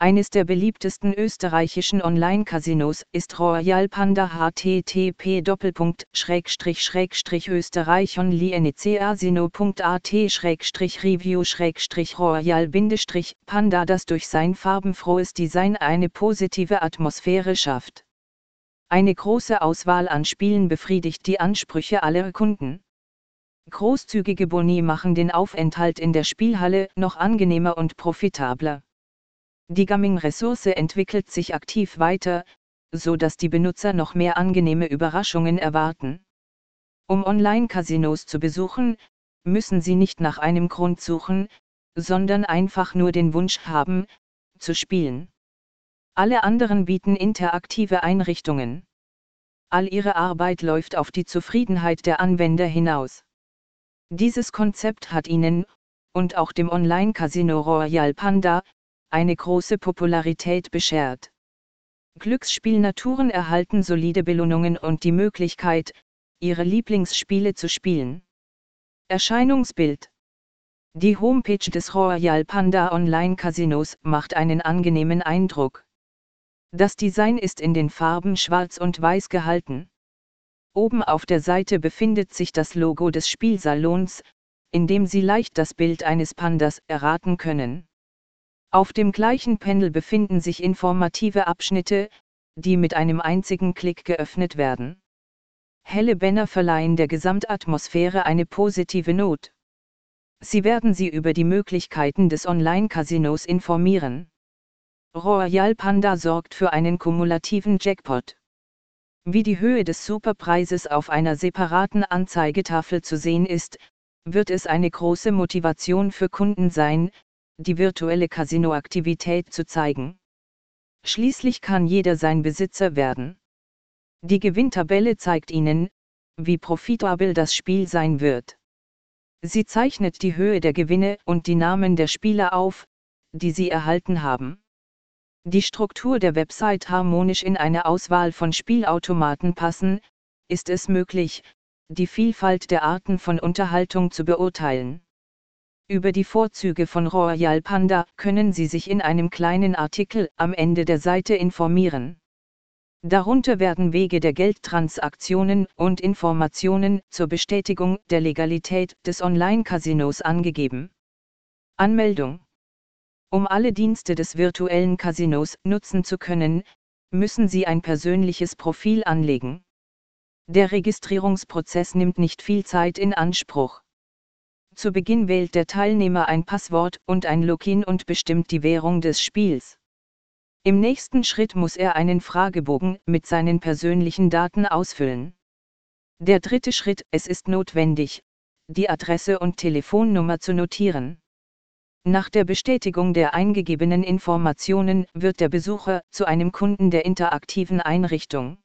Eines der beliebtesten österreichischen Online-Casinos ist Royal Panda http österreichonlienecasino.at review royal panda das durch sein farbenfrohes Design eine positive Atmosphäre schafft. Eine große Auswahl an Spielen befriedigt die Ansprüche aller Kunden. Großzügige Boni machen den Aufenthalt in der Spielhalle noch angenehmer und profitabler. Die Gaming-Ressource entwickelt sich aktiv weiter, so dass die Benutzer noch mehr angenehme Überraschungen erwarten. Um Online-Casinos zu besuchen, müssen sie nicht nach einem Grund suchen, sondern einfach nur den Wunsch haben, zu spielen. Alle anderen bieten interaktive Einrichtungen. All ihre Arbeit läuft auf die Zufriedenheit der Anwender hinaus. Dieses Konzept hat ihnen, und auch dem Online-Casino Royal Panda, eine große Popularität beschert. Glücksspielnaturen erhalten solide Belohnungen und die Möglichkeit, ihre Lieblingsspiele zu spielen. Erscheinungsbild Die Homepage des Royal Panda Online Casinos macht einen angenehmen Eindruck. Das Design ist in den Farben schwarz und weiß gehalten. Oben auf der Seite befindet sich das Logo des Spielsalons, in dem Sie leicht das Bild eines Pandas erraten können. Auf dem gleichen Panel befinden sich informative Abschnitte, die mit einem einzigen Klick geöffnet werden. Helle Banner verleihen der Gesamtatmosphäre eine positive Not. Sie werden Sie über die Möglichkeiten des Online-Casinos informieren. Royal Panda sorgt für einen kumulativen Jackpot. Wie die Höhe des Superpreises auf einer separaten Anzeigetafel zu sehen ist, wird es eine große Motivation für Kunden sein, die virtuelle Casino-Aktivität zu zeigen. Schließlich kann jeder sein Besitzer werden. Die Gewinntabelle zeigt Ihnen, wie profitabel das Spiel sein wird. Sie zeichnet die Höhe der Gewinne und die Namen der Spieler auf, die Sie erhalten haben. Die Struktur der Website harmonisch in eine Auswahl von Spielautomaten passen, ist es möglich, die Vielfalt der Arten von Unterhaltung zu beurteilen. Über die Vorzüge von Royal Panda können Sie sich in einem kleinen Artikel am Ende der Seite informieren. Darunter werden Wege der Geldtransaktionen und Informationen zur Bestätigung der Legalität des Online-Casinos angegeben. Anmeldung Um alle Dienste des virtuellen Casinos nutzen zu können, müssen Sie ein persönliches Profil anlegen. Der Registrierungsprozess nimmt nicht viel Zeit in Anspruch. Zu Beginn wählt der Teilnehmer ein Passwort und ein Login und bestimmt die Währung des Spiels. Im nächsten Schritt muss er einen Fragebogen mit seinen persönlichen Daten ausfüllen. Der dritte Schritt, es ist notwendig, die Adresse und Telefonnummer zu notieren. Nach der Bestätigung der eingegebenen Informationen wird der Besucher zu einem Kunden der interaktiven Einrichtung.